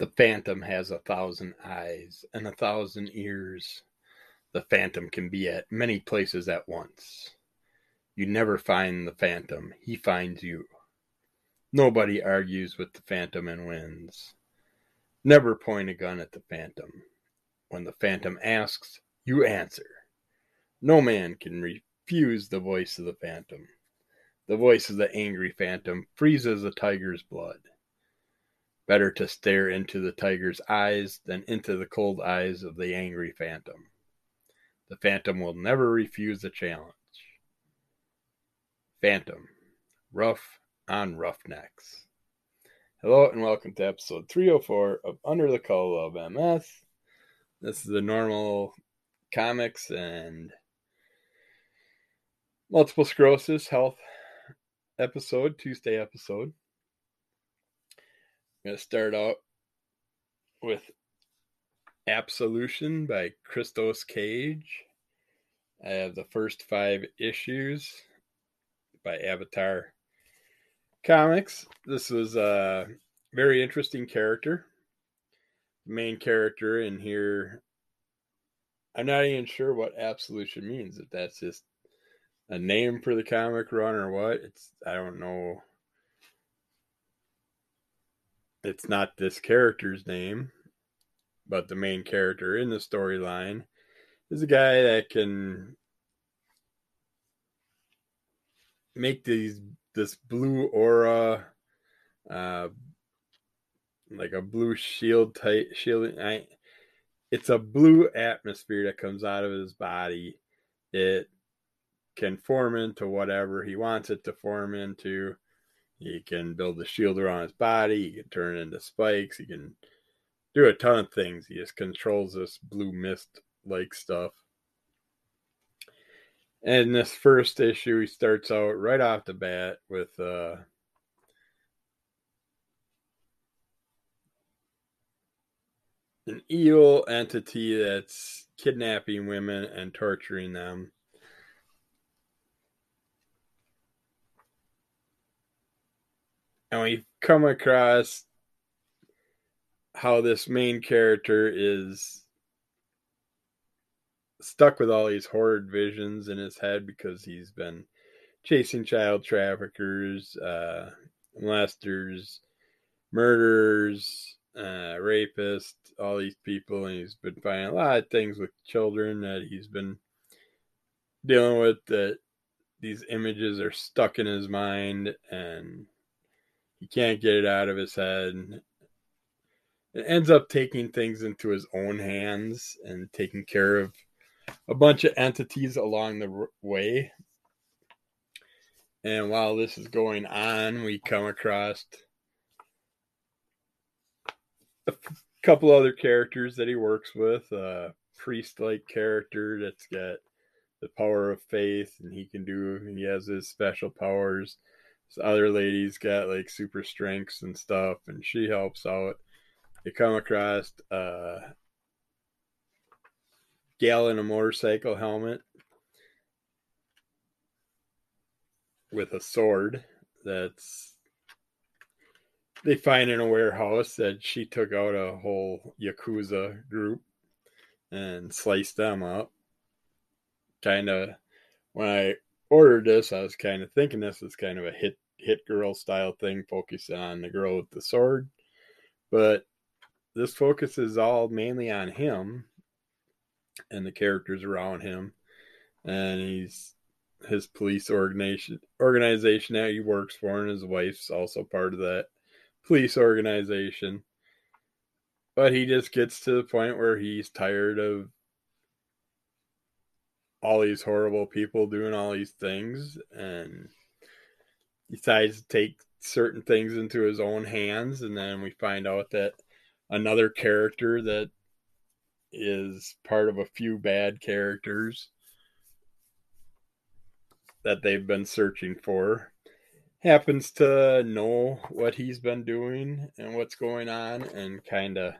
The phantom has a thousand eyes and a thousand ears. The phantom can be at many places at once. You never find the phantom, he finds you. Nobody argues with the phantom and wins. Never point a gun at the phantom. When the phantom asks, you answer. No man can refuse the voice of the phantom. The voice of the angry phantom freezes a tiger's blood. Better to stare into the tiger's eyes than into the cold eyes of the angry phantom. The phantom will never refuse a challenge. Phantom, rough on roughnecks. Hello and welcome to episode 304 of Under the Call of MS. This is the normal comics and multiple sclerosis health episode, Tuesday episode. I'm going to start out with Absolution by Christos Gage. I have the first five issues by Avatar Comics. This was a very interesting character. main character in here, I'm not even sure what Absolution means. If that's just a name for the comic run or what, it's I don't know it's not this character's name, but the main character in the storyline is a guy that can make these this blue aura uh like a blue shield type shield I, it's a blue atmosphere that comes out of his body. It can form into whatever he wants it to form into he can build a shield around his body. He can turn into spikes. He can do a ton of things. He just controls this blue mist like stuff. And this first issue, he starts out right off the bat with uh, an evil entity that's kidnapping women and torturing them. And we come across how this main character is stuck with all these horrid visions in his head because he's been chasing child traffickers, uh, molesters, murderers, uh, rapists, all these people, and he's been finding a lot of things with children that he's been dealing with that these images are stuck in his mind. And he can't get it out of his head. It ends up taking things into his own hands and taking care of a bunch of entities along the way. And while this is going on, we come across a couple other characters that he works with. A priest like character that's got the power of faith, and he can do, he has his special powers other lady's got like super strengths and stuff, and she helps out. They come across a gal in a motorcycle helmet with a sword that's they find in a warehouse that she took out a whole yakuza group and sliced them up kind of when i ordered this, I was kind of thinking this is kind of a hit hit girl style thing, focusing on the girl with the sword. But this focuses all mainly on him and the characters around him. And he's his police organization organization that he works for, and his wife's also part of that police organization. But he just gets to the point where he's tired of all these horrible people doing all these things and decides to take certain things into his own hands and then we find out that another character that is part of a few bad characters that they've been searching for happens to know what he's been doing and what's going on and kind of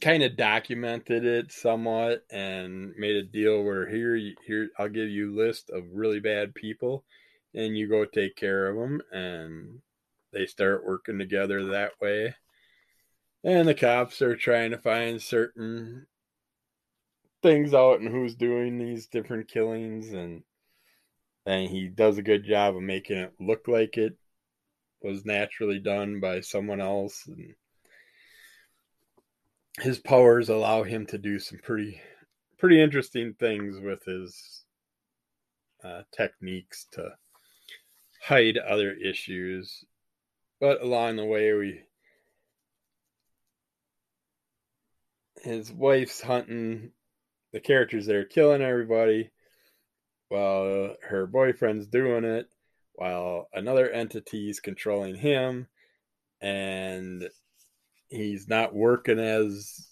kind of documented it somewhat and made a deal where here here I'll give you a list of really bad people and you go take care of them and they start working together that way. And the cops are trying to find certain things out and who's doing these different killings and and he does a good job of making it look like it was naturally done by someone else and his powers allow him to do some pretty pretty interesting things with his uh, techniques to hide other issues. But along the way we his wife's hunting the characters there killing everybody while her boyfriend's doing it while another entity is controlling him. And he's not working as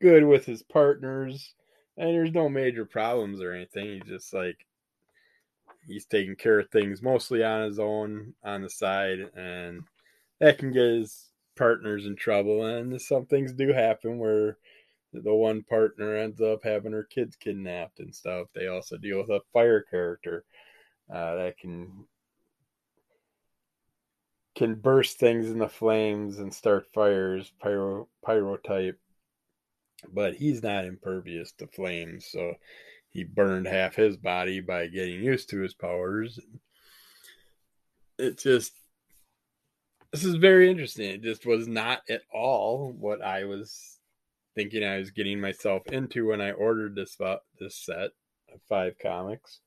good with his partners and there's no major problems or anything. He's just like he's taking care of things mostly on his own on the side and that can get his partners in trouble. And some things do happen where the one partner ends up having her kids kidnapped and stuff they also deal with a fire character. Uh, that can can burst things in the flames and start fires, pyro pyro type. But he's not impervious to flames, so he burned half his body by getting used to his powers. It just this is very interesting. It just was not at all what I was thinking I was getting myself into when I ordered this this set of five comics.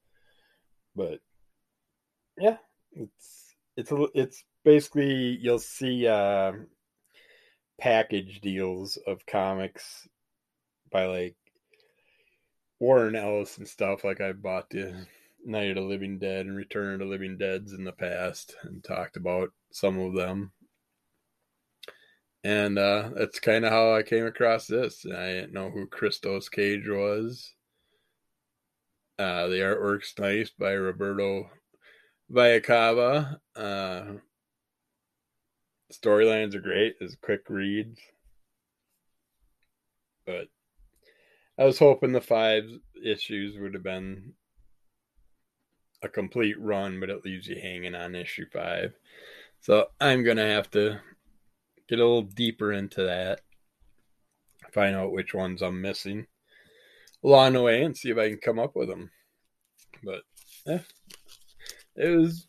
But yeah, it's it's a, it's basically you'll see uh, package deals of comics by like Warren Ellis and stuff. Like I bought the Night of the Living Dead and Return of the Living Deads in the past and talked about some of them. And uh, that's kind of how I came across this. I didn't know who Christos Gage was. Uh, the artwork's nice by Roberto Viacava. Uh, storylines are great. as quick reads. But I was hoping the five issues would have been a complete run, but it leaves you hanging on issue five. So I'm gonna have to get a little deeper into that, find out which ones I'm missing along the way, and see if I can come up with them. But yeah, it was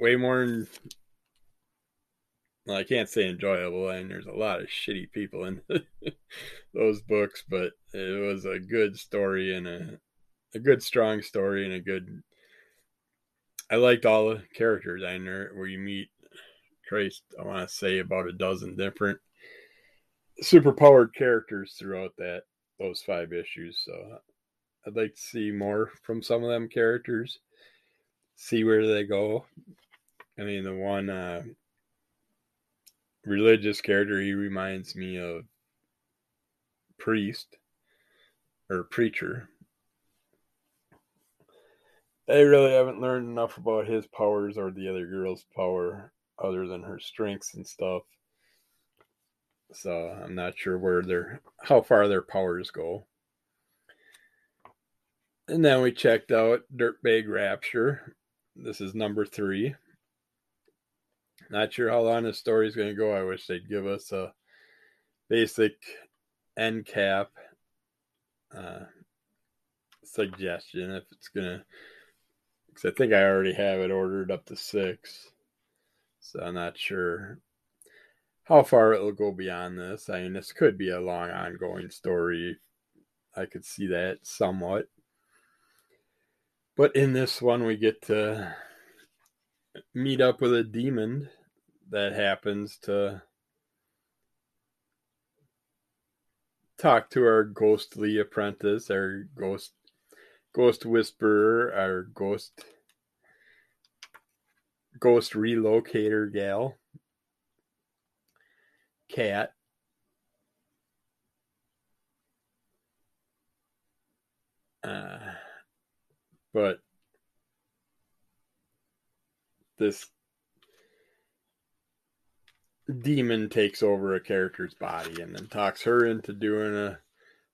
way more. Well, I can't say enjoyable, and there's a lot of shitty people in those books, but it was a good story and a a good strong story and a good. I liked all the characters I there where you meet. Christ, I want to say about a dozen different super powered characters throughout that those five issues. So I'd like to see more from some of them characters. See where they go. I mean, the one uh, religious character, he reminds me of priest or preacher. I really haven't learned enough about his powers or the other girl's power other than her strengths and stuff. So I'm not sure where their how far their powers go. And then we checked out Dirtbag Rapture. This is number three. Not sure how long the story is going to go. I wish they'd give us a basic end cap uh, suggestion if it's going to. Because I think I already have it ordered up to six. So I'm not sure how far it'll go beyond this. I mean, this could be a long ongoing story. I could see that somewhat. But in this one, we get to meet up with a demon that happens to talk to our ghostly apprentice, our ghost ghost whisperer, our ghost ghost relocator gal, cat. Uh, but this demon takes over a character's body and then talks her into doing a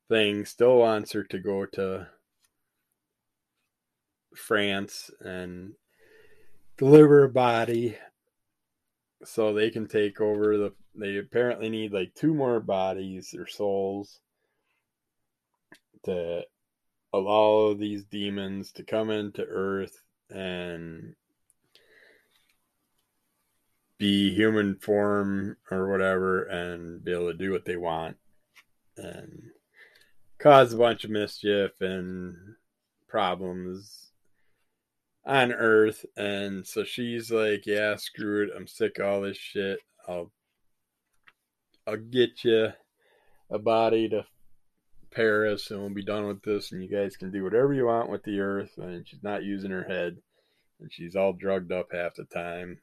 thing, still wants her to go to France and deliver a body so they can take over the they apparently need like two more bodies or souls to allow these demons to come into earth and be human form or whatever and be able to do what they want and cause a bunch of mischief and problems on earth. And so she's like yeah screw it. I'm sick of all this shit. I'll i'll get you a body to paris and we'll be done with this and you guys can do whatever you want with the earth. And she's not using her head and she's all drugged up half the time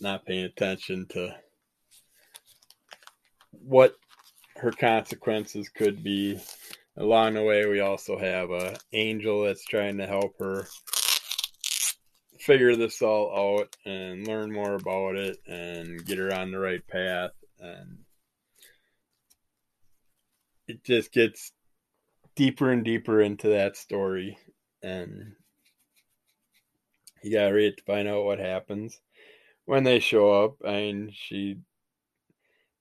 not paying attention to what her consequences could be. Along the way we also have a angel that's trying to help her figure this all out and learn more about it and get her on the right path. And it just gets deeper and deeper into that story. And you gotta read to find out what happens when they show up and she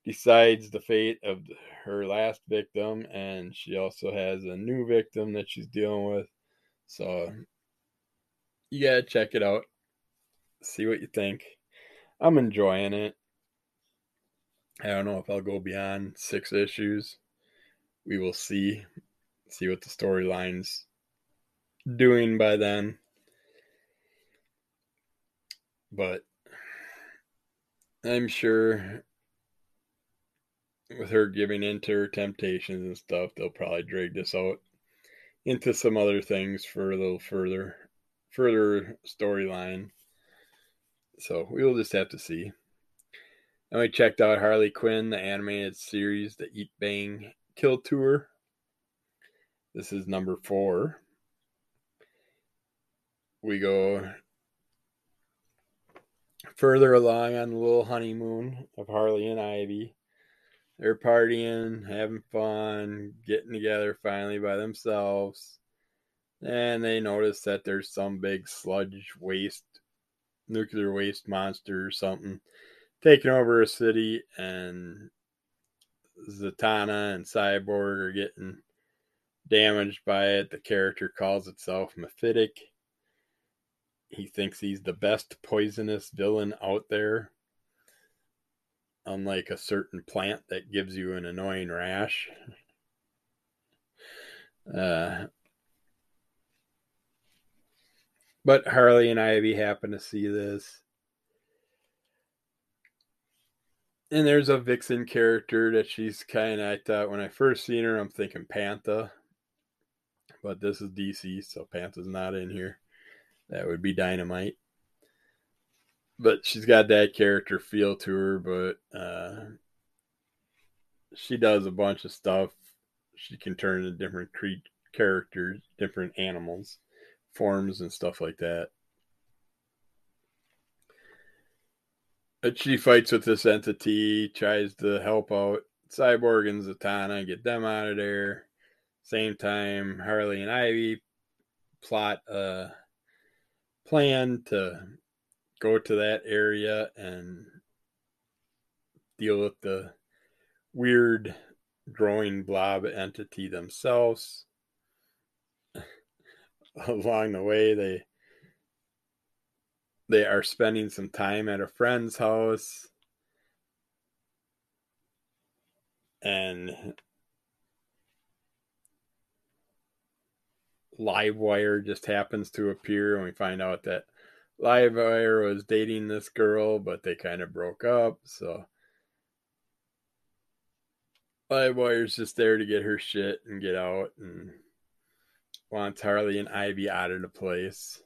decides the fate of her last victim, and she also has a new victim that she's dealing with. So you gotta check it out, see what you think. I'm enjoying it. I don't know if I'll go beyond six issues. We will see. See what the storyline's doing by then. But I'm sure with her giving into her temptations and stuff, they'll probably drag this out into some other things for a little further further storyline. So we'll just have to see. And we checked out Harley Quinn, the animated series, the Eat Bang Kill Tour. This is number four. We go further along on the little honeymoon of Harley and Ivy they're partying, having fun, getting together finally by themselves. And they notice that there's some big sludge waste, nuclear waste monster or something taking over a city. And Zatanna and Cyborg are getting damaged by it. The character calls itself Mephitic. He thinks he's the best poisonous villain out there unlike a certain plant that gives you an annoying rash. Uh, but Harley and Ivy happen to see this. And there's a Vixen character that she's kind of, I thought when I first seen her, I'm thinking Pantha. But this is DC, so Pantha's not in here. That would be Dynamite but she's got that character feel to her. But uh, she does a bunch of stuff. She can turn into different cre- characters, different animals, forms, and stuff like that. But she fights with this entity, tries to help out Cyborg and Zatanna, get them out of there. Same time, Harley and Ivy plot a plan to go to that area and deal with the weird growing blob entity themselves. Along the way, they they are spending some time at a friend's house and Livewire just happens to appear and we find out that Livewire was dating this girl, but they kind of broke up. So Livewire's just there to get her shit and get out and wants Harley and Ivy out of the place.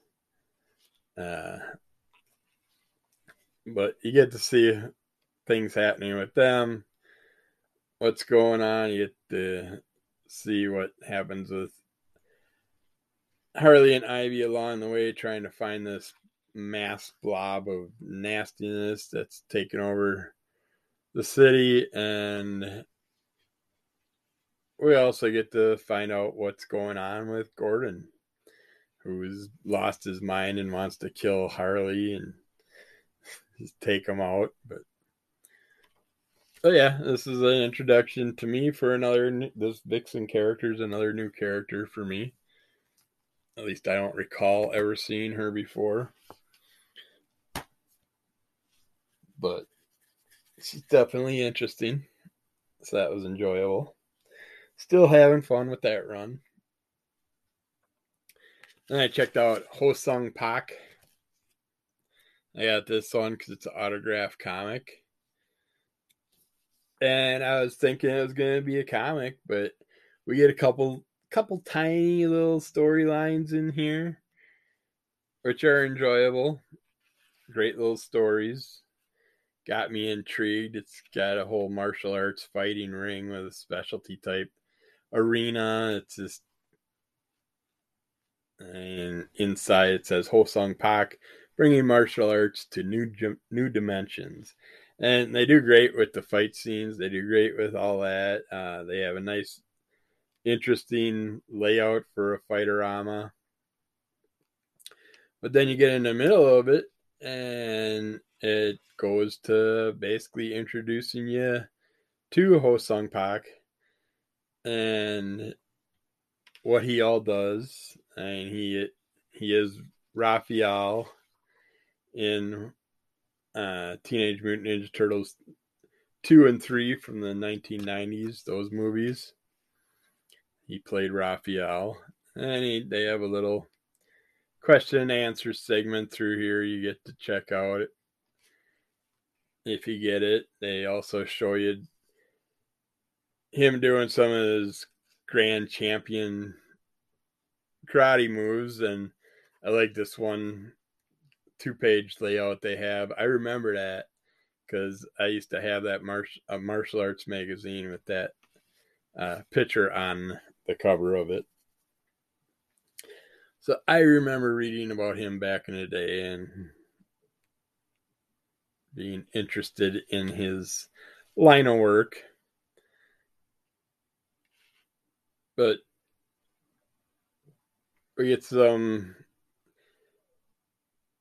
Uh, but you get to see things happening with them, what's going on. You get to see what happens with Harley and Ivy along the way, trying to find this mass blob of nastiness that's taken over the city and we also get to find out what's going on with Gordon. who's lost his mind and wants to kill Harley and take him out. But oh yeah, this is an introduction to me for another. This Vixen character is another new character for me. At least I don't recall ever seeing her before. But she's definitely interesting. So that was enjoyable. Still having fun with that run. Then I checked out Ho Sung Pak. I got this one because it's an autograph comic. And I was thinking it was going to be a comic, but we get a couple couple tiny little storylines in here, which are enjoyable. Great little stories. Got me intrigued. It's got a whole martial arts fighting ring with a specialty type arena. It's just and inside it says Ho Sung Pak bringing martial arts to new new dimensions. And they do great with the fight scenes. They do great with all that. Uh, they have a nice, interesting layout for a fighterama. But then you get in the middle of it, and it goes to basically introducing you to Ho Sung Pak and what he all does. And he he is Raphael in uh, Teenage Mutant Ninja Turtles 2 and 3 from the 1990s, those movies. He played Raphael. And he, they have a little question and answer segment through here you get to check out it if you get it. They also show you him doing some of his grand champion karate moves and I like this one two page layout they have. I remember that because I used to have that martial martial arts magazine with that uh, picture on the cover of it. So I remember reading about him back in the day and being interested in his line of work. But we get some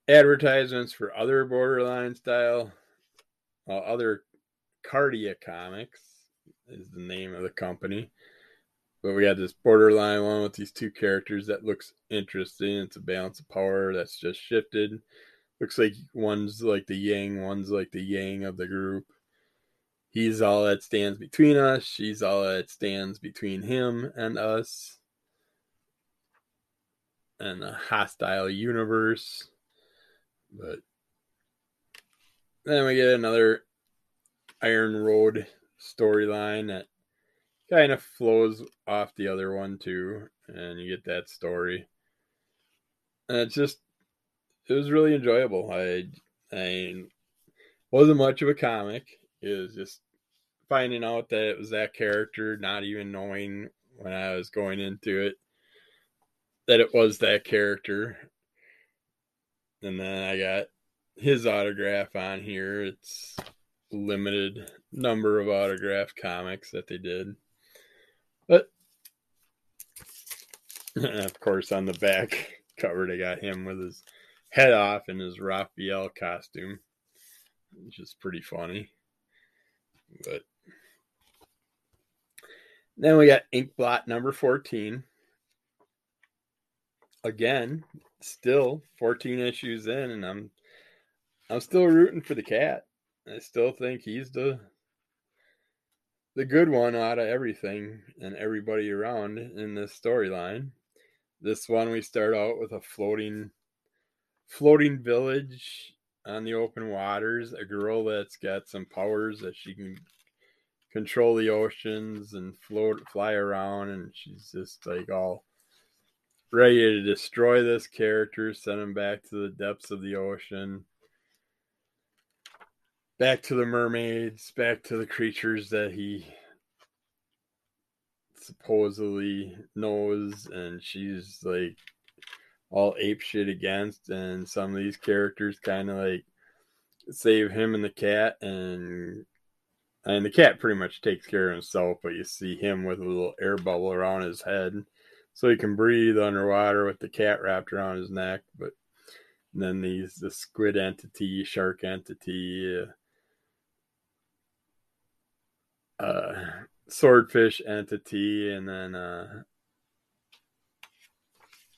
advertisements for other borderline style, uh, other Cardia Comics is the name of the company. But we got this borderline one with these two characters that looks interesting. It's a balance of power that's just shifted. Looks like one's like the yang, one's like the yang of the group. He's all that stands between us. She's all that stands between him and us. And a hostile universe. But then we get another Iron Road storyline that kind of flows off the other one too, and you get that story. And it's just it was really enjoyable. I I wasn't much of a comic. It was just finding out that it was that character, not even knowing when I was going into it that it was that character. And then I got his autograph on here. It's limited number of autograph comics that they did. But of course on the back cover they got him with his head off in his Raphael costume. Which is pretty funny. But then we got Inkblot number 14. Again, still 14 issues in, and I'm I'm still rooting for the cat. I still think he's the the good one out of everything and everybody around in this storyline. This one we start out with a floating floating village on the open waters, a girl that's got some powers that she can control the oceans and float fly around and she's just like all ready to destroy this character, send him back to the depths of the ocean, back to the mermaids, back to the creatures that he supposedly knows, and she's like all ape shit against, and some of these characters kind of like save him and the cat, and and the cat pretty much takes care of himself, but you see him with a little air bubble around his head so he can breathe underwater with the cat wrapped around his neck. But then these the squid entity, shark entity, uh, uh, swordfish entity, and then uh,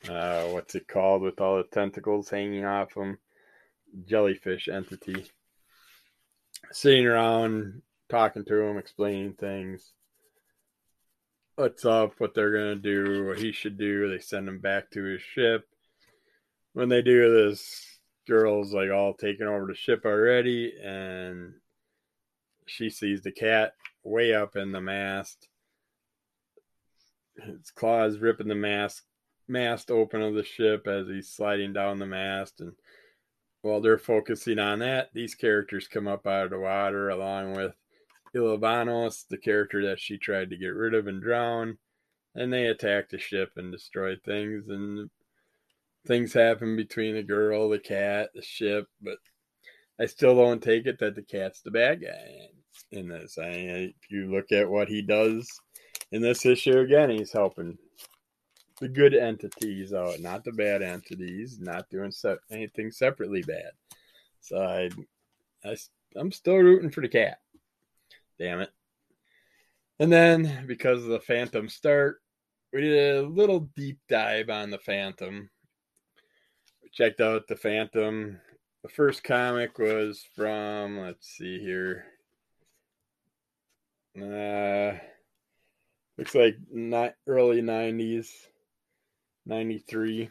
uh, what's it called with all the tentacles hanging off them? Jellyfish entity. Sitting around talking to him, explaining things. What's up, what they're gonna do, what he should do. They send him back to his ship. When they do this, girl's like all taken over the ship already, and she sees the cat way up in the mast. His claws ripping the mast mast open of the ship as he's sliding down the mast. And while they're focusing on that, these characters come up out of the water along with Ilvanos, the character that she tried to get rid of and drown, and they attack the ship and destroy things. And things happen between the girl, the cat, the ship, but I still don't take it that the cat's the bad guy in this. I mean, if you look at what he does in this issue again, he's helping the good entities out, not the bad entities, not doing se- anything separately bad. So I, I, I'm still rooting for the cat. Damn it. And then because of the Phantom start, we did a little deep dive on the Phantom. We checked out the Phantom. The first comic was from, let's see here. Uh, looks like not early 90s. 93.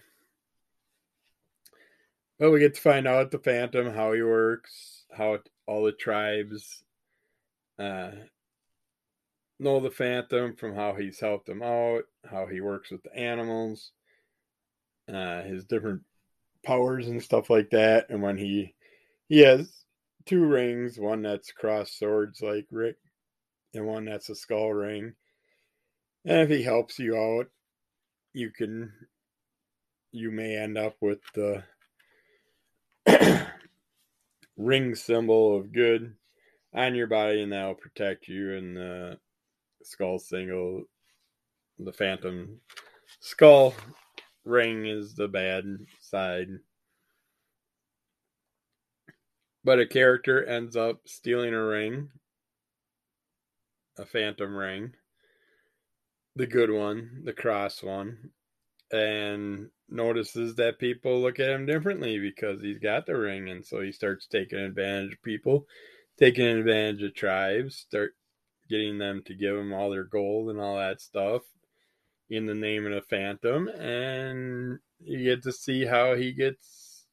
But we get to find out the Phantom, how he works, how all the tribes uh, know the Phantom from how he's helped them out, how he works with the animals, uh, his different powers and stuff like that. And when he he has two rings, one that's cross swords like Rick, and one that's a skull ring. And if he helps you out, you can you may end up with the ring symbol of good on your body and that'll protect you and the skull single the phantom skull ring is the bad side but a character ends up stealing a ring a phantom ring the good one, the cross one, and notices that people look at him differently because he's got the ring, and so he starts taking advantage of people, taking advantage of tribes, start getting them to give him all their gold and all that stuff in the name of the phantom and you get to see how he gets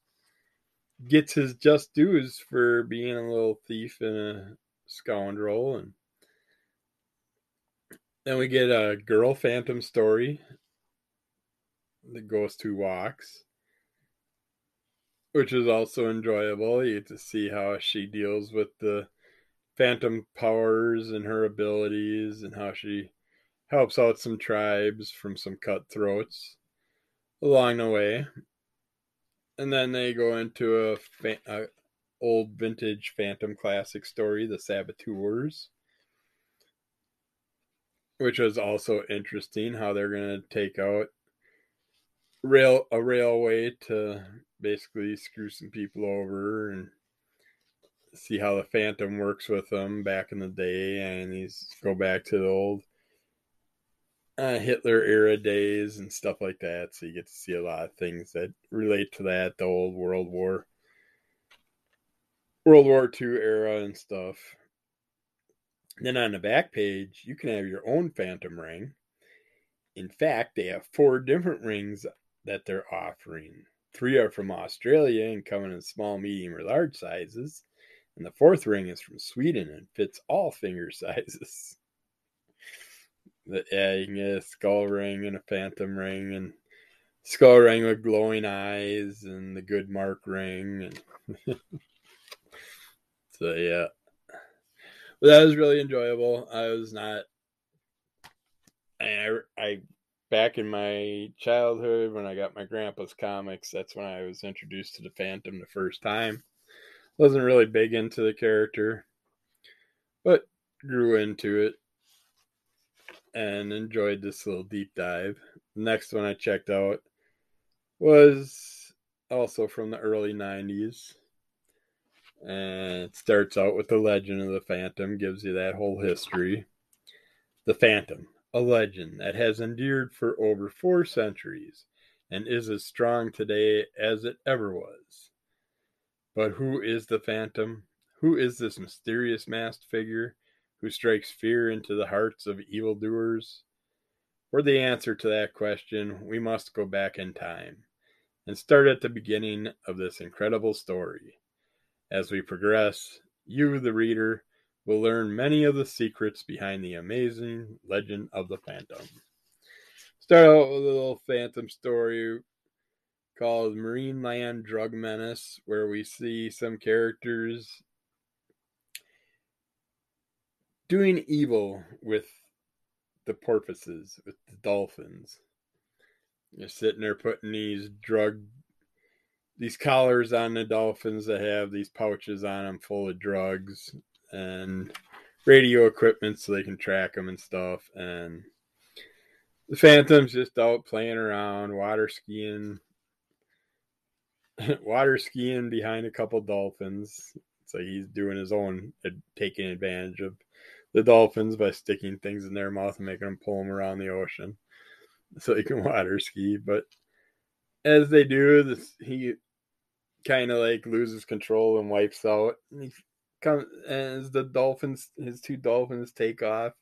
gets his just dues for being a little thief and a scoundrel and then we get a girl phantom story. The Ghost Who Walks. Which is also enjoyable. You get to see how she deals with the phantom powers and her abilities and how she helps out some tribes from some cutthroats along the way. And then they go into a, fa- a old vintage phantom classic story, The Saboteurs which was also interesting how they're going to take out rail a railway to basically screw some people over and see how the phantom works with them back in the day and these go back to the old uh, hitler era days and stuff like that. So you get to see a lot of things that relate to that the old world war world war ii era and stuff then on the back page, you can have your own phantom ring. In fact, they have four different rings that they're offering. Three are from Australia and come in small, medium, or large sizes. And the fourth ring is from Sweden and fits all finger sizes. But yeah, you can get a skull ring and a phantom ring and skull ring with glowing eyes and the good mark ring and so yeah but that was really enjoyable. I was not. I, I back in my childhood when I got my grandpa's comics, that's when I was introduced to the Phantom the first time. Wasn't really big into the character, but grew into it and enjoyed this little deep dive. next one I checked out was also from the early 90s. And it starts out with the legend of the Phantom, gives you that whole history. The Phantom, a legend that has endured for over four centuries and is as strong today as it ever was. But who is the Phantom? Who is this mysterious masked figure who strikes fear into the hearts of evildoers? For the answer to that question, we must go back in time and start at the beginning of this incredible story. As we progress, you, the reader, will learn many of the secrets behind the amazing legend of the Phantom. Start out with a little Phantom story called Marineland Drug Menace, where we see some characters doing evil with the porpoises, with the dolphins. They're sitting there putting these drug, these collars on the dolphins that have these pouches on them full of drugs and radio equipment so they can track them and stuff. And the Phantom's just out playing around, water skiing, water skiing behind a couple dolphins. So he's doing his own, taking advantage of the dolphins by sticking things in their mouth and making them pull them around the ocean so he can water ski. But as they do, this he kind of like loses control and wipes out. And he comes as the dolphins, his two dolphins take off,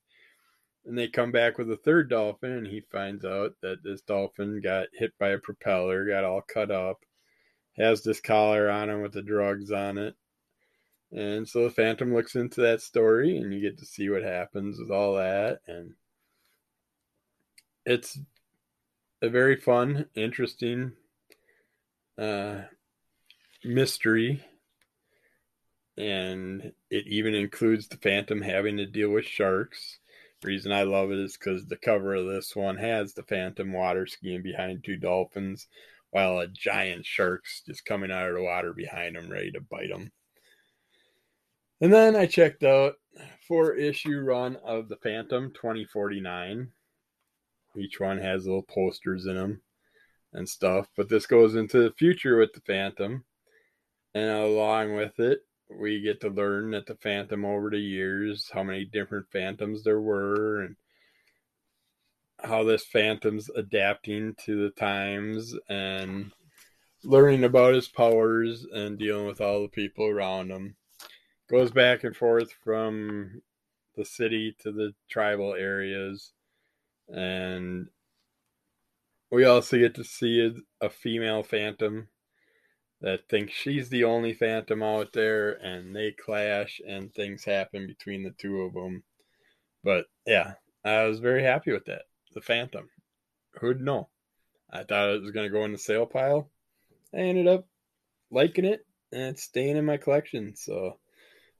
and they come back with a third dolphin, and he finds out that this dolphin got hit by a propeller, got all cut up, has this collar on him with the drugs on it, and so the Phantom looks into that story, and you get to see what happens with all that. And it's a very fun, interesting uh, mystery. And it even includes the Phantom having to deal with sharks. The reason I love it is because the cover of this one has the Phantom water skiing behind two dolphins while a giant shark's just coming out of the water behind him, ready to bite him. And then I checked out four issue run of the Phantom 2049. Each one has little posters in them and stuff. But this goes into the future with the Phantom. And along with it, we get to learn that the Phantom over the years, how many different Phantoms there were, and how this Phantom's adapting to the times and learning about his powers and dealing with all the people around him. Goes back and forth from the city to the tribal areas. And we also get to see a, female phantom that thinks she's the only phantom out there and they clash and things happen between the two of them but yeah i was very happy with that the phantom. Who'd know? I thought it was going to go in the sale pile. I ended up liking it and it's staying in my collection so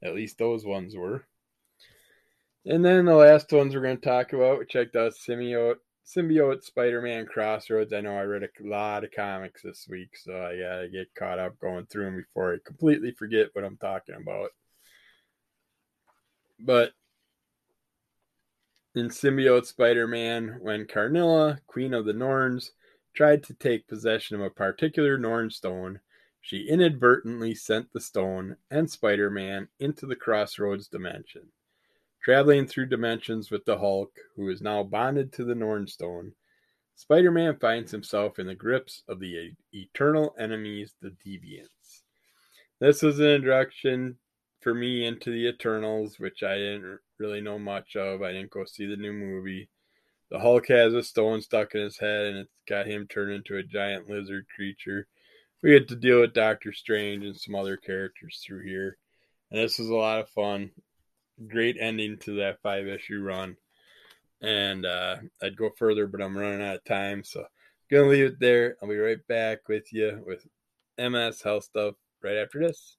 at least those ones were. And then the last ones we're going to talk about, we checked out Symbiote, Symbiote Spider-Man Crossroads. I know I read a lot of comics this week, so I gotta get caught up going through them before I completely forget what I'm talking about. But in Symbiote Spider-Man, when Karnilla, Queen of the Norns, tried to take possession of a particular Norn stone, she inadvertently sent the stone and Spider Man into the Crossroads dimension. Traveling through dimensions with the Hulk, who is now bonded to the Nornstone, Spider Man finds himself in the grips of the eternal enemies, the Deviants. This was an introduction for me into the Eternals, which I didn't really know much of. I didn't go see the new movie. The Hulk has a stone stuck in his head, and it's got him turned into a giant lizard creature we get to deal with Doctor Strange and some other characters through here. And this was a lot of fun. Great ending to that five issue run. And uh, I'd go further, but I'm running out of time. So gonna leave it there. I'll be right back with you with MS health stuff right after this.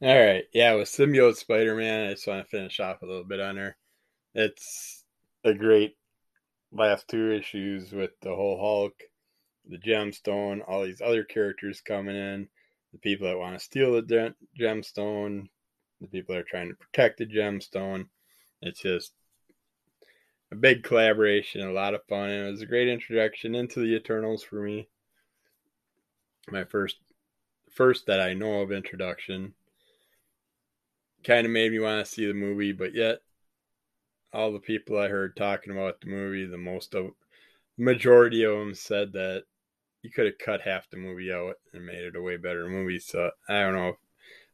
All right, yeah, with Symbiote Spider Man, I just want to finish off a little bit on her. It's a great last two issues with the whole Hulk, the Gemstone, all these other characters coming in, the people that want to steal the Gemstone, the people that are trying to protect the Gemstone. It's just a big collaboration, a lot of fun. It was a great introduction into the Eternals for me. My first, first that I know of introduction. Kind of made me want to see the movie, but yet all the people I heard talking about the movie, the most of, majority of them said that you could have cut half the movie out and made it a way better movie. So I don't know.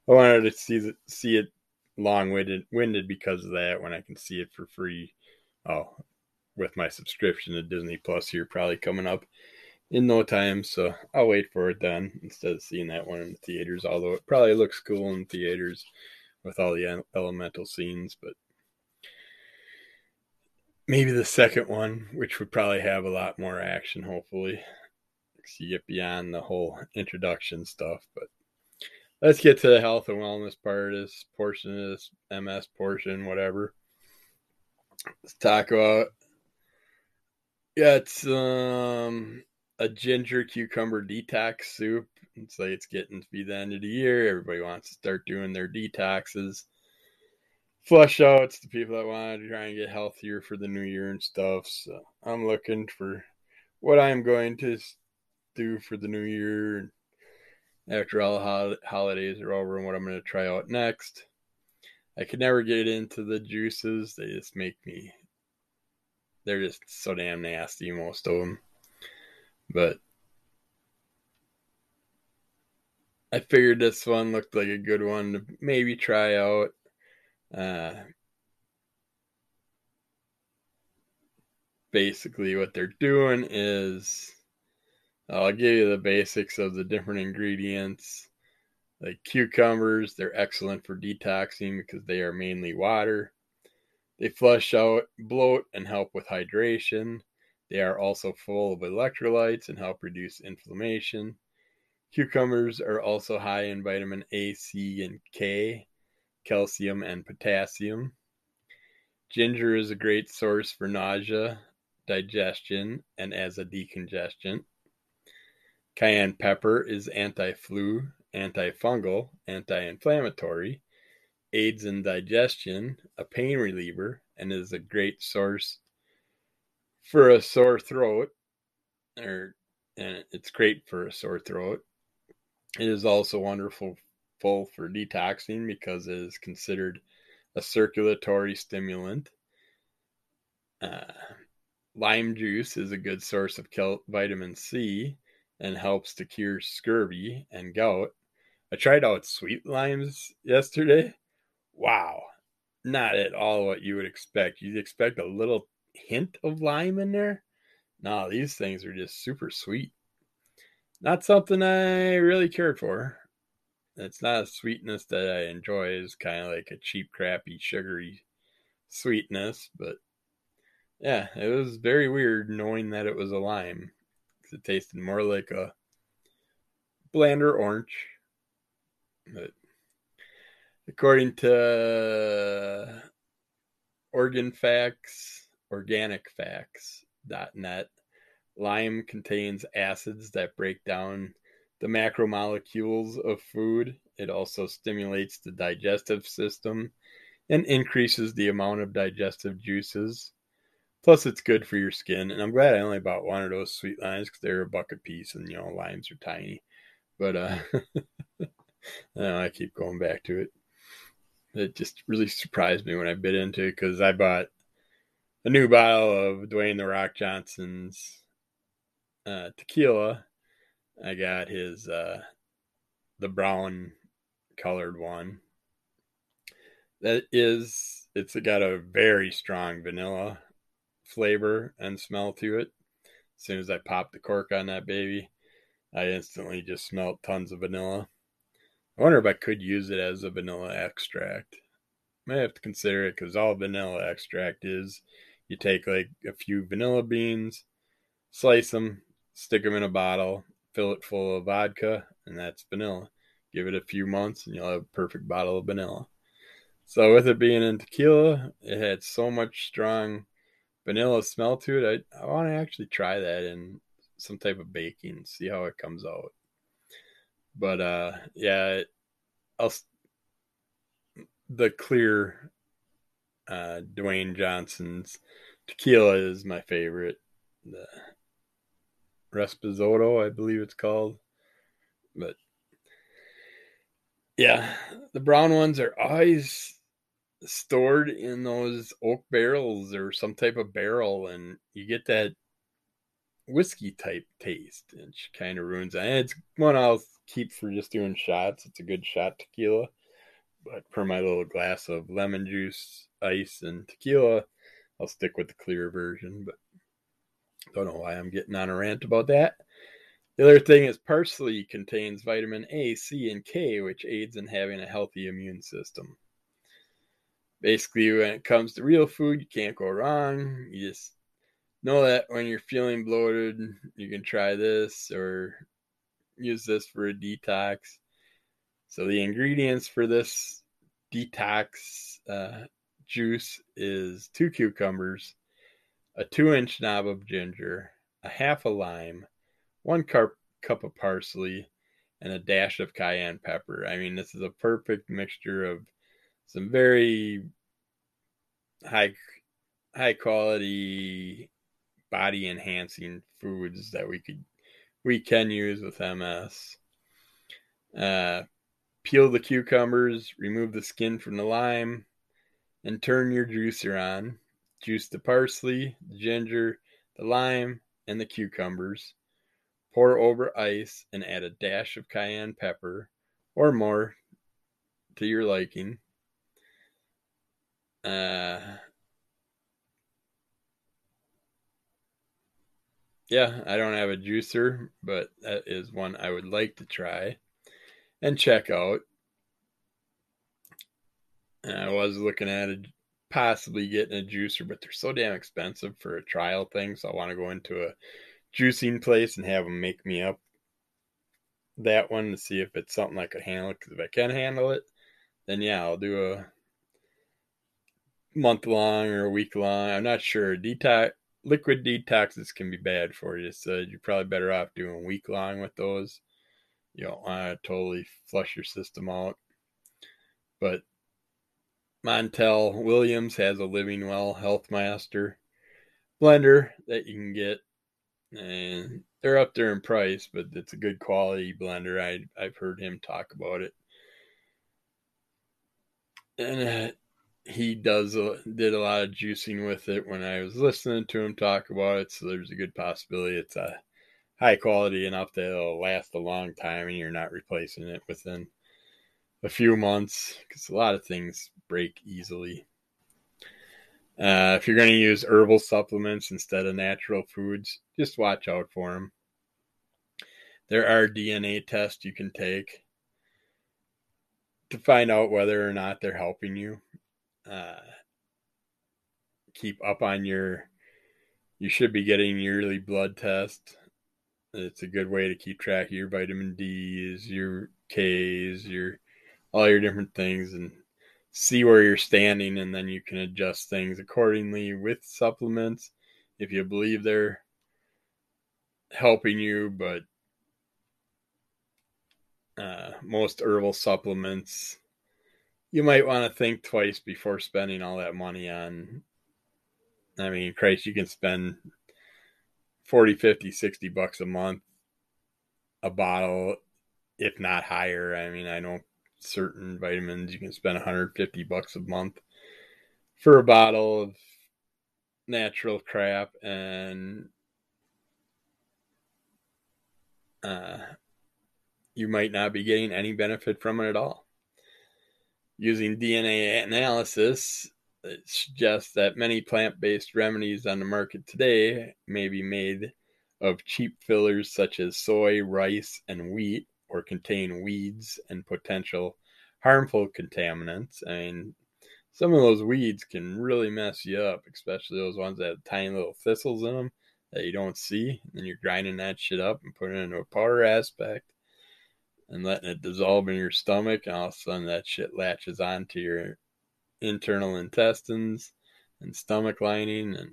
I wanted to see see it long winded winded because of that when I can see it for free. Oh, with my subscription to Disney Plus here probably coming up in no time, so I'll wait for it then instead of seeing that one in the theaters. Although it probably looks cool in theaters with all the elemental scenes, but maybe the second one, which would probably have a lot more action, hopefully. So you get beyond the whole introduction stuff, but let's get to the health and wellness part of this portion of this MS portion, whatever. Let's talk about yeah, it's um a ginger cucumber detox soup. It's like it's getting to be the end of the year. Everybody wants to start doing their detoxes. Flush outs, the people that want to try and get healthier for the new year and stuff. So I'm looking for what I'm going to do for the new year after all the holidays are over and what I'm going to try out next. I could never get into the juices. They just make me, they're just so damn nasty, most of them. But I figured this one looked like a good one to maybe try out. Uh, basically, what they're doing is I'll give you the basics of the different ingredients. Like cucumbers, they're excellent for detoxing because they are mainly water. They flush out bloat and help with hydration. They are also full of electrolytes and help reduce inflammation. Cucumbers are also high in vitamin A, C, and K, calcium, and potassium. Ginger is a great source for nausea, digestion, and as a decongestant. Cayenne pepper is anti-flu, antifungal, anti-inflammatory, aids in digestion, a pain reliever, and is a great source for a sore throat. Or and it's great for a sore throat. It is also wonderful for detoxing because it is considered a circulatory stimulant. Uh, lime juice is a good source of vitamin C and helps to cure scurvy and gout. I tried out sweet limes yesterday. Wow, not at all what you would expect. You'd expect a little hint of lime in there. No, these things are just super sweet. Not something I really cared for. It's not a sweetness that I enjoy. It's kind of like a cheap, crappy, sugary sweetness. But yeah, it was very weird knowing that it was a lime it tasted more like a blander orange. But according to Organ Facts, organicfacts.net, lime contains acids that break down the macromolecules of food. It also stimulates the digestive system and increases the amount of digestive juices Plus, it's good for your skin. And I'm glad I only bought one of those sweet limes because they're a buck a piece, and you know limes are tiny. But uh, I, keep going back to it. It just really surprised me when I bit into it because I bought a new bottle of Dwayne the Rock Johnson's uh, tequila. I got his uh, the brown colored one. That is, it's got a very strong vanilla flavor and smell to it. As soon as I popped the cork on that baby, I instantly just smelled tons of vanilla. I wonder if I could use it as a vanilla extract. Might have to consider it because all vanilla extract is you take like a few vanilla beans, slice them, stick them in a bottle, fill it full of vodka, and that's vanilla. Give it a few months and you'll have a perfect bottle of vanilla. So, with it being in tequila, it had so much strong vanilla smell to it. I, I want to actually try that in some type of baking, see how it comes out. But uh, yeah, I'll the clear uh, Dwayne Johnson's tequila is my favorite. The Reposado, I believe it's called. But yeah, the brown ones are always stored in those oak barrels or some type of barrel, and you get that whiskey type taste, and kind of ruins it. And it's one I'll keep for just doing shots. It's a good shot tequila, but for my little glass of lemon juice, ice, and tequila, I'll stick with the clear version. But don't know why I'm getting on a rant about that. The other thing is parsley contains vitamin A, C, and K, which aids in having a healthy immune system. Basically, when it comes to real food, you can't go wrong. You just know that when you're feeling bloated, you can try this or use this for a detox. So the ingredients for this detox uh, juice is two cucumbers, a two-inch knob of ginger, a half a lime, one cup cup of parsley, and a dash of cayenne pepper. I mean, this is a perfect mixture of some very high high quality body enhancing foods that we could we can use with MS. Uh, peel the cucumbers, remove the skin from the lime, and turn your juicer on. Juice the parsley, the ginger, the lime, and the cucumbers. Pour over ice and add a dash of cayenne pepper or more to your liking. Uh, yeah, I don't have a juicer, but that is one I would like to try and check out. And I was looking at it, possibly getting a juicer, but they're so damn expensive for a trial thing. So I want to go into a juicing place and have them make me up that one to see if it's something I could handle. Because if I can handle it, then yeah, I'll do a month long or a week long. I'm not sure. Detox liquid detoxes can be bad for you, so you're probably better off doing week long with those. You don't want to totally flush your system out. But Montel Williams has a Living Well Health Master blender that you can get and they're up there in price, but it's a good quality blender. I I've heard him talk about it, and uh, he does a, did a lot of juicing with it when I was listening to him talk about it. So there's a good possibility it's a high quality enough that it'll last a long time, and you're not replacing it within a few months because a lot of things break easily. Uh, if you're going to use herbal supplements instead of natural foods, just watch out for them. There are DNA tests you can take to find out whether or not they're helping you. Uh, keep up on your, you should be getting yearly blood test. It's a good way to keep track of your vitamin D's, your K's, your all your different things, and see where you're standing and then you can adjust things accordingly with supplements if you believe they're helping you but uh, most herbal supplements you might want to think twice before spending all that money on i mean christ you can spend 40 50 60 bucks a month a bottle if not higher i mean i know certain vitamins you can spend 150 bucks a month for a bottle of natural crap and uh, you might not be getting any benefit from it at all. Using DNA analysis, it suggests that many plant based remedies on the market today may be made of cheap fillers such as soy, rice, and wheat or contain weeds and potential harmful contaminants. I mean, some of those weeds can really mess you up, especially those ones that have tiny little thistles in them that you don't see. And then you're grinding that shit up and putting it into a powder aspect and letting it dissolve in your stomach. And all of a sudden, that shit latches onto your internal intestines and stomach lining. And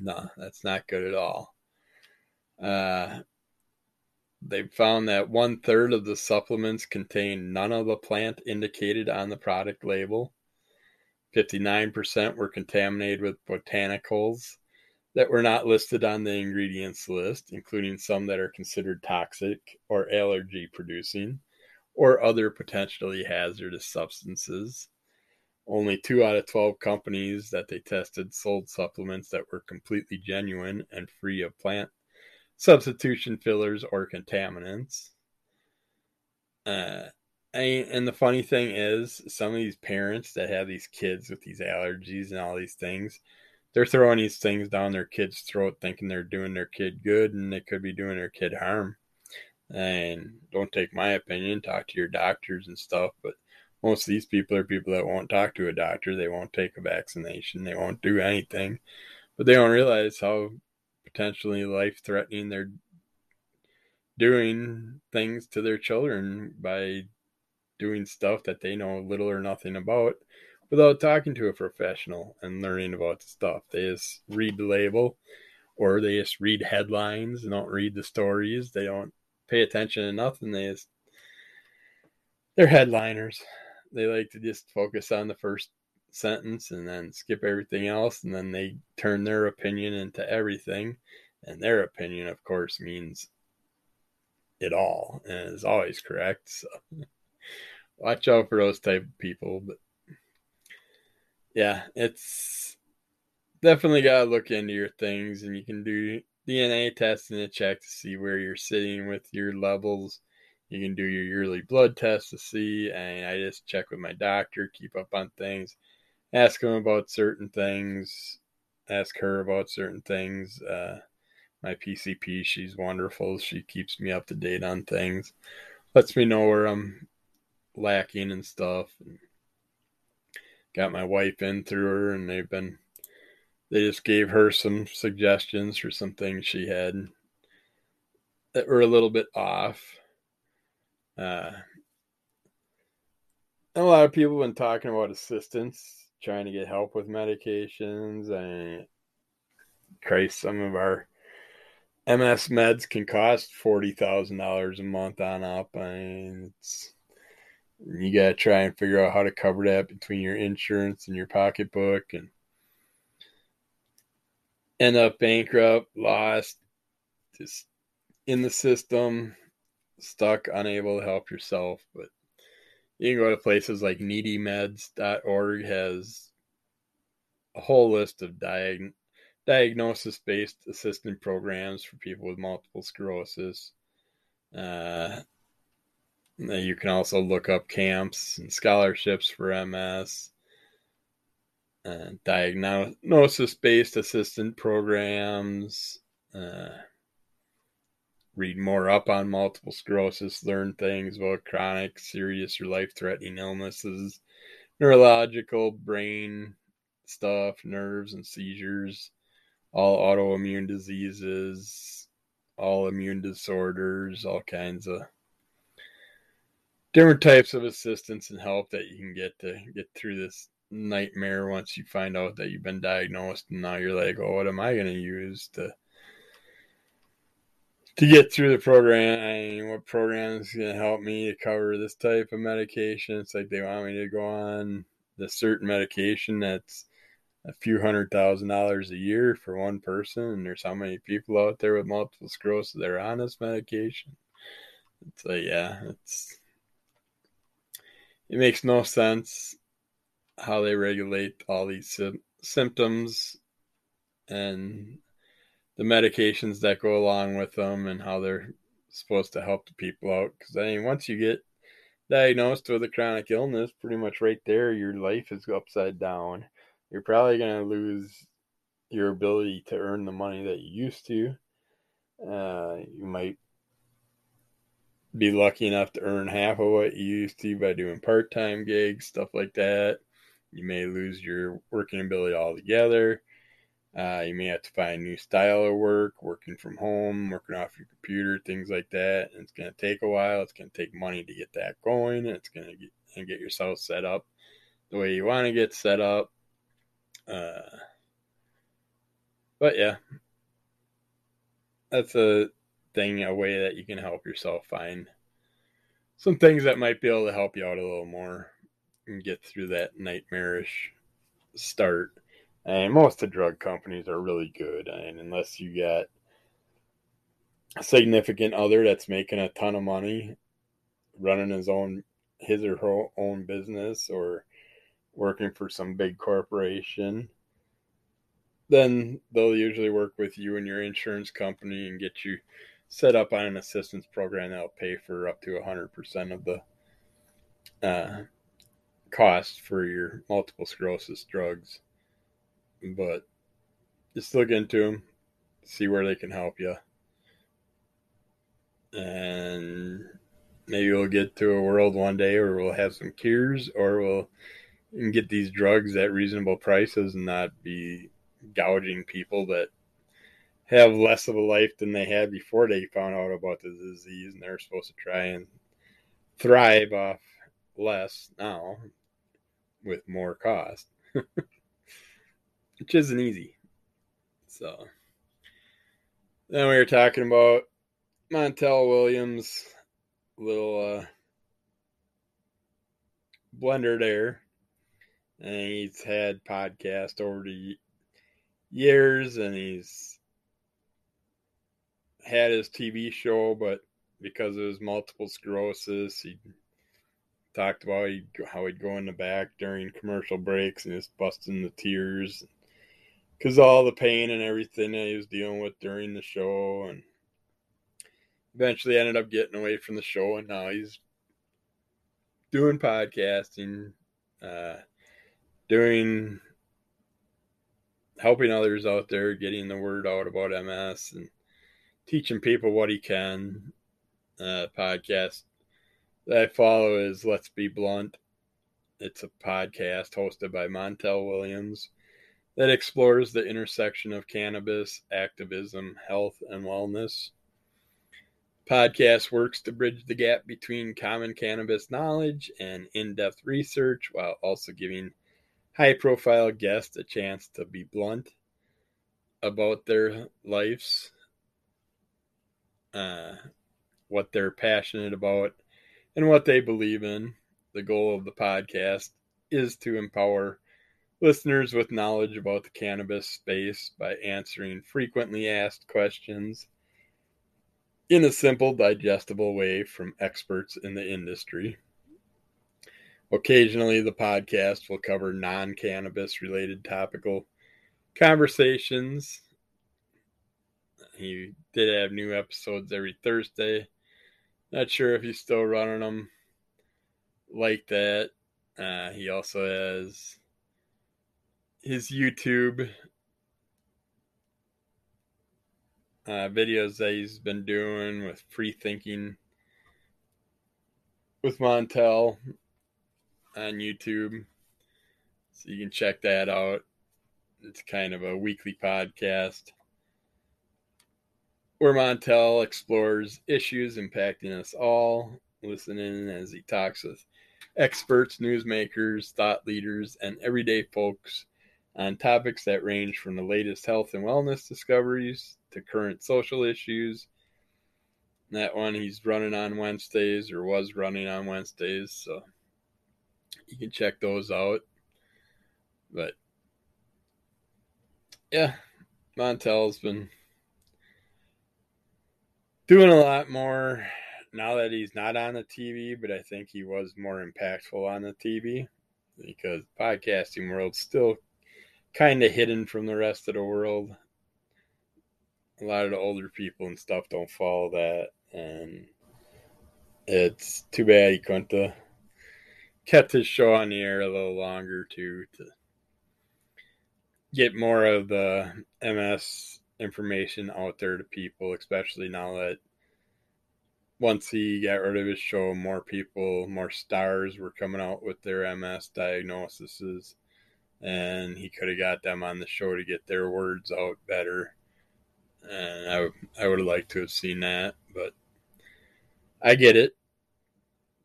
no, that's not good at all. Uh, they found that one third of the supplements contain none of the plant indicated on the product label. 59% were contaminated with botanicals that were not listed on the ingredients list, including some that are considered toxic or allergy producing or other potentially hazardous substances. Only two out of 12 companies that they tested sold supplements that were completely genuine and free of plant substitution fillers or contaminants. Uh, and the funny thing is, some of these parents that have these kids with these allergies and all these things, they're throwing these things down their kid's throat thinking they're doing their kid good and they could be doing their kid harm. And don't take my opinion, talk to your doctors and stuff, but most of these people are people that won't talk to a doctor, they won't take a vaccination, they won't do anything. But they don't realize how potentially life threatening they're doing things to their children by doing stuff that they know little or nothing about without talking to a professional and learning about the stuff. They just read the label or they just read headlines and don't read the stories. They don't pay attention to nothing. They just they're headliners. They like to just focus on the first sentence and then skip everything else and then they turn their opinion into everything and their opinion of course means it all and is always correct so watch out for those type of people but yeah it's definitely got to look into your things and you can do dna testing to check to see where you're sitting with your levels you can do your yearly blood test to see and i just check with my doctor keep up on things ask him about certain things, ask her about certain things. Uh, my PCP, she's wonderful. She keeps me up to date on things, lets me know where I'm lacking and stuff. And got my wife in through her, and they've been, they just gave her some suggestions for some things she had that were a little bit off. Uh, a lot of people have been talking about assistance trying to get help with medications and Christ, some of our MS meds can cost forty thousand dollars a month on up. Mean, it's you gotta try and figure out how to cover that between your insurance and your pocketbook, and end up bankrupt, lost, just in the system, stuck, unable to help yourself. But you can go to places like needymeds.org has a whole list of diag- diagnosis based assistance programs for people with multiple sclerosis. Uh, you can also look up camps and scholarships for MS, uh, diagnosis based assistant programs. Uh, read more up on multiple sclerosis, learn things about chronic, serious, or life threatening illnesses, neurological, brain stuff, nerves and seizures, all autoimmune diseases, all immune disorders, all kinds of different types of assistance and help that you can get to get through this nightmare once you find out that you've been diagnosed and now you're like, oh, what am I going to use to to get through the program. I mean, what program is going to help me to cover this type of medication? It's like they want me to go on the certain medication that's a few hundred thousand dollars a year for one person, and there's how many people out there with multiple sclerosis that are on this medication. It's like, yeah, it's it makes no sense how they regulate all these sy- symptoms and the medications that go along with them and how they're supposed to help the people out. Because I mean, once you get diagnosed with a chronic illness, pretty much right there, your life is upside down. You're probably going to lose your ability to earn the money that you used to. Uh, you might be lucky enough to earn half of what you used to by doing part time gigs, stuff like that. You may lose your working ability altogether. Uh, you may have to find a new style of work, working from home, working off your computer, things like that. And it's going to take a while. It's going to take money to get that going. And it's going to get and get yourself set up the way you want to get set up. Uh, but yeah, that's a thing, a way that you can help yourself find some things that might be able to help you out a little more and get through that nightmarish start. And most of the drug companies are really good. And unless you get a significant other that's making a ton of money running his own his or her own business or working for some big corporation, then they'll usually work with you and your insurance company and get you set up on an assistance program that'll pay for up to 100% of the uh, cost for your multiple sclerosis drugs. But just look into them, see where they can help you. And maybe we'll get to a world one day where we'll have some cures or we'll get these drugs at reasonable prices and not be gouging people that have less of a life than they had before they found out about the disease and they're supposed to try and thrive off less now with more cost which isn't easy. So then we were talking about montel williams little uh, blender there and he's had podcast over the years and he's had his TV show, but because of his multiple sclerosis, he talked about how he'd go in the back during commercial breaks and just busting the tears. Because all the pain and everything that he was dealing with during the show and eventually ended up getting away from the show and now he's doing podcasting uh, doing helping others out there getting the word out about ms and teaching people what he can. Uh, podcast that I follow is Let's Be Blunt. It's a podcast hosted by Montel Williams that explores the intersection of cannabis, activism, health, and wellness. Podcast works to bridge the gap between common cannabis knowledge and in depth research while also giving high profile guests a chance to be blunt about their lives uh, what they're passionate about, and what they believe in. The goal of the podcast is to empower listeners with knowledge about the cannabis space by answering frequently asked questions in a simple, digestible way from experts in the industry. Occasionally, the podcast will cover non cannabis related topical conversations he did have new episodes every Thursday. Not sure if he's still running them like that. Uh, he also has his YouTube uh, videos that he's been doing with free thinking with Montel on YouTube. So you can check that out. It's kind of a weekly podcast where Montel explores issues impacting us all, listening as he talks with experts, newsmakers, thought leaders, and everyday folks on topics that range from the latest health and wellness discoveries to current social issues. That one he's running on Wednesdays or was running on Wednesdays, so you can check those out. But yeah, Montel's been doing a lot more now that he's not on the TV, but I think he was more impactful on the TV because podcasting world's still kind of hidden from the rest of the world. A lot of the older people and stuff don't follow that, and it's too bad he couldn't have kept his show on the air a little longer too to get more of the MS information out there to people, especially now that once he got rid of his show, more people, more stars were coming out with their MS diagnoses, and he could have got them on the show to get their words out better. And I, I would have liked to have seen that, but I get it.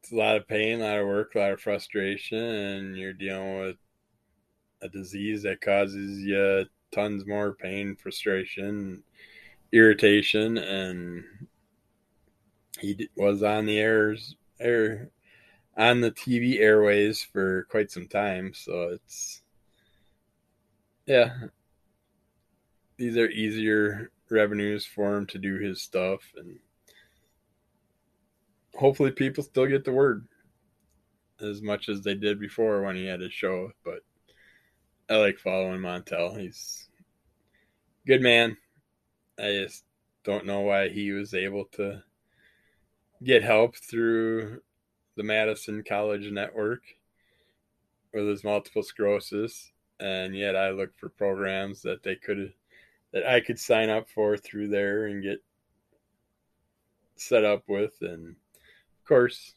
It's a lot of pain, a lot of work, a lot of frustration, and you're dealing with a disease that causes you tons more pain, frustration, irritation, and he was on the airs air on the TV airways for quite some time. So it's yeah, these are easier revenues for him to do his stuff, and hopefully people still get the word as much as they did before when he had his show. But I like following Montel. He's good man. I just don't know why he was able to get help through the Madison College Network with his multiple sclerosis, and yet I look for programs that they could that I could sign up for through there and get set up with, and of course,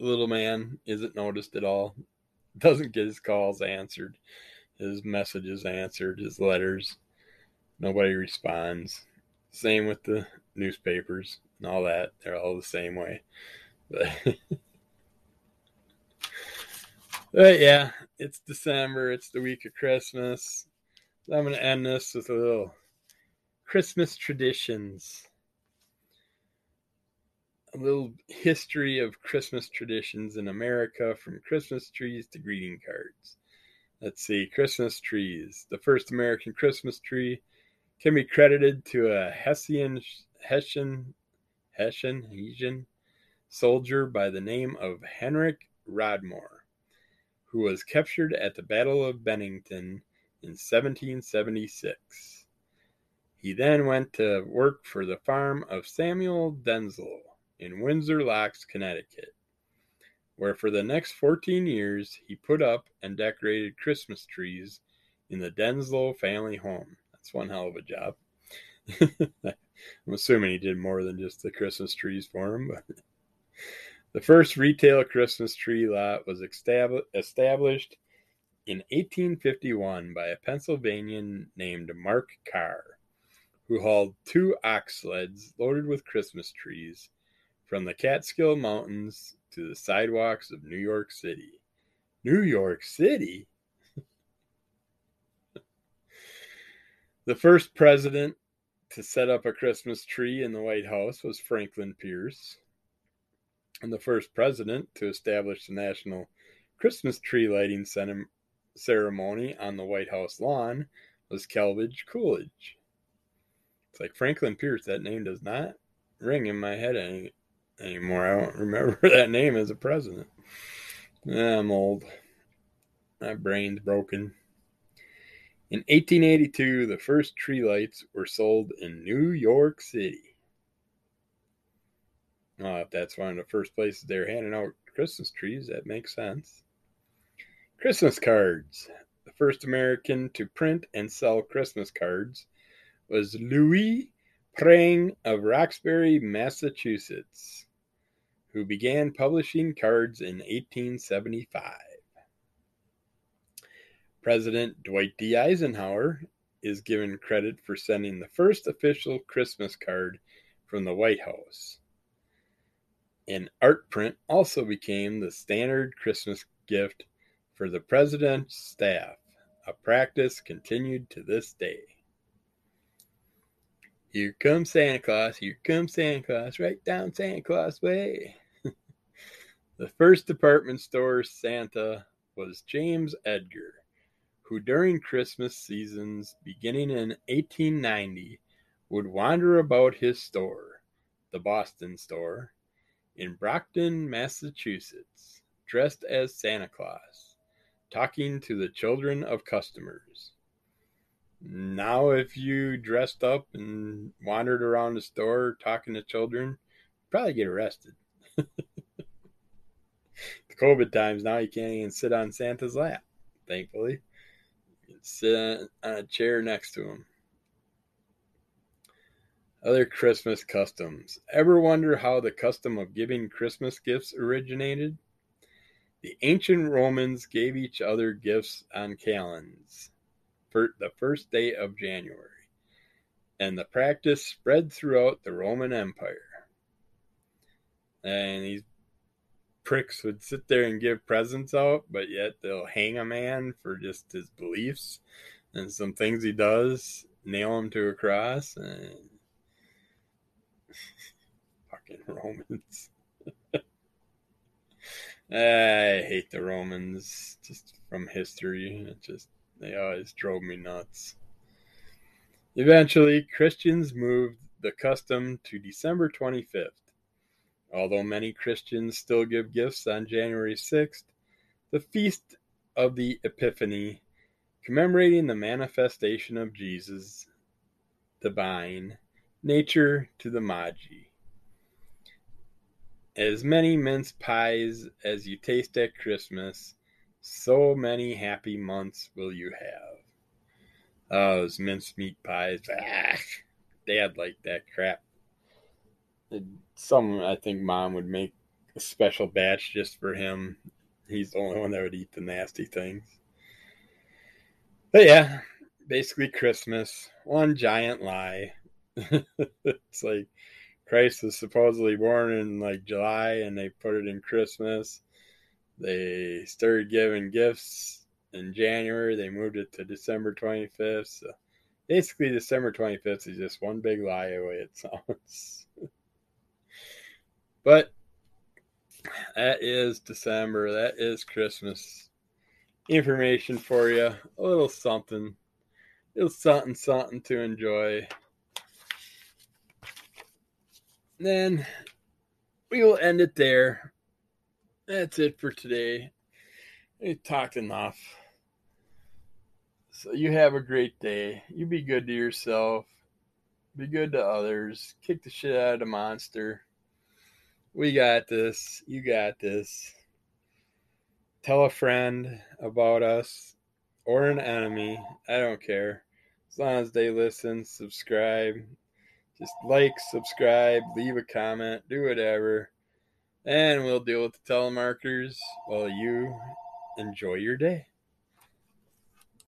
little man isn't noticed at all. Doesn't get his calls answered, his messages answered, his letters. Nobody responds. Same with the newspapers and all that. They're all the same way. But, but yeah, it's December. It's the week of Christmas. I'm going to end this with a little Christmas traditions. A little history of Christmas traditions in America from Christmas trees to greeting cards. Let's see, Christmas trees. The first American Christmas tree can be credited to a Hessian, Hessian, Hessian, Hessian soldier by the name of Henrik Rodmore, who was captured at the Battle of Bennington in 1776. He then went to work for the farm of Samuel Denzil in Windsor Locks, Connecticut, where for the next 14 years he put up and decorated Christmas trees in the Denzil family home. That's one hell of a job. I'm assuming he did more than just the Christmas trees for him, but the first retail Christmas tree lot was established in 1851 by a Pennsylvanian named Mark Carr, who hauled two ox sleds loaded with Christmas trees from the Catskill Mountains to the sidewalks of New York City. New York City? the first president to set up a Christmas tree in the White House was Franklin Pierce. And the first president to establish the national Christmas tree lighting ceremony on the White House lawn was Calvin Coolidge. It's like Franklin Pierce. That name does not ring in my head any, anymore. I don't remember that name as a president. I'm old. My brain's broken. In 1882, the first tree lights were sold in New York City. Oh, if that's one of the first places they're handing out Christmas trees, that makes sense. Christmas cards. The first American to print and sell Christmas cards was Louis Prang of Roxbury, Massachusetts, who began publishing cards in 1875. President Dwight D. Eisenhower is given credit for sending the first official Christmas card from the White House. An art print also became the standard Christmas gift for the president's staff, a practice continued to this day. Here comes Santa Claus, here comes Santa Claus, right down Santa Claus Way. The first department store Santa was James Edgar, who during Christmas seasons beginning in 1890 would wander about his store, the Boston store, in Brockton, Massachusetts, dressed as Santa Claus talking to the children of customers. Now, if you dressed up and wandered around the store talking to children, you'd probably get arrested. COVID times now, you can't even sit on Santa's lap, thankfully. You can sit on a chair next to him. Other Christmas customs. Ever wonder how the custom of giving Christmas gifts originated? The ancient Romans gave each other gifts on calends for the first day of January, and the practice spread throughout the Roman Empire. And these pricks would sit there and give presents out, but yet they'll hang a man for just his beliefs and some things he does, nail him to a cross, and fucking Romans. I hate the Romans just from history. It just They always drove me nuts. Eventually, Christians moved the custom to December 25th. Although many Christians still give gifts on January 6th, the Feast of the Epiphany, commemorating the manifestation of Jesus, divine nature to the Magi. As many mince pies as you taste at Christmas, so many happy months will you have. Oh, those mincemeat pies. Ah, Dad liked that crap. Some, I think, mom would make a special batch just for him. He's the only one that would eat the nasty things. But yeah, basically Christmas. One giant lie. it's like Christ was supposedly born in like July and they put it in Christmas. They started giving gifts in January. They moved it to December 25th. So basically, December 25th is just one big lie away, it sounds. but that is December. That is Christmas information for you. A little something. A little something, something to enjoy then we will end it there. That's it for today. We talked enough. So you have a great day. You be good to yourself. Be good to others. Kick the shit out of the monster. We got this. You got this. Tell a friend about us or an enemy. I don't care. As long as they listen, subscribe, just like, subscribe, leave a comment, do whatever. And we'll deal with the telemarketers while you enjoy your day.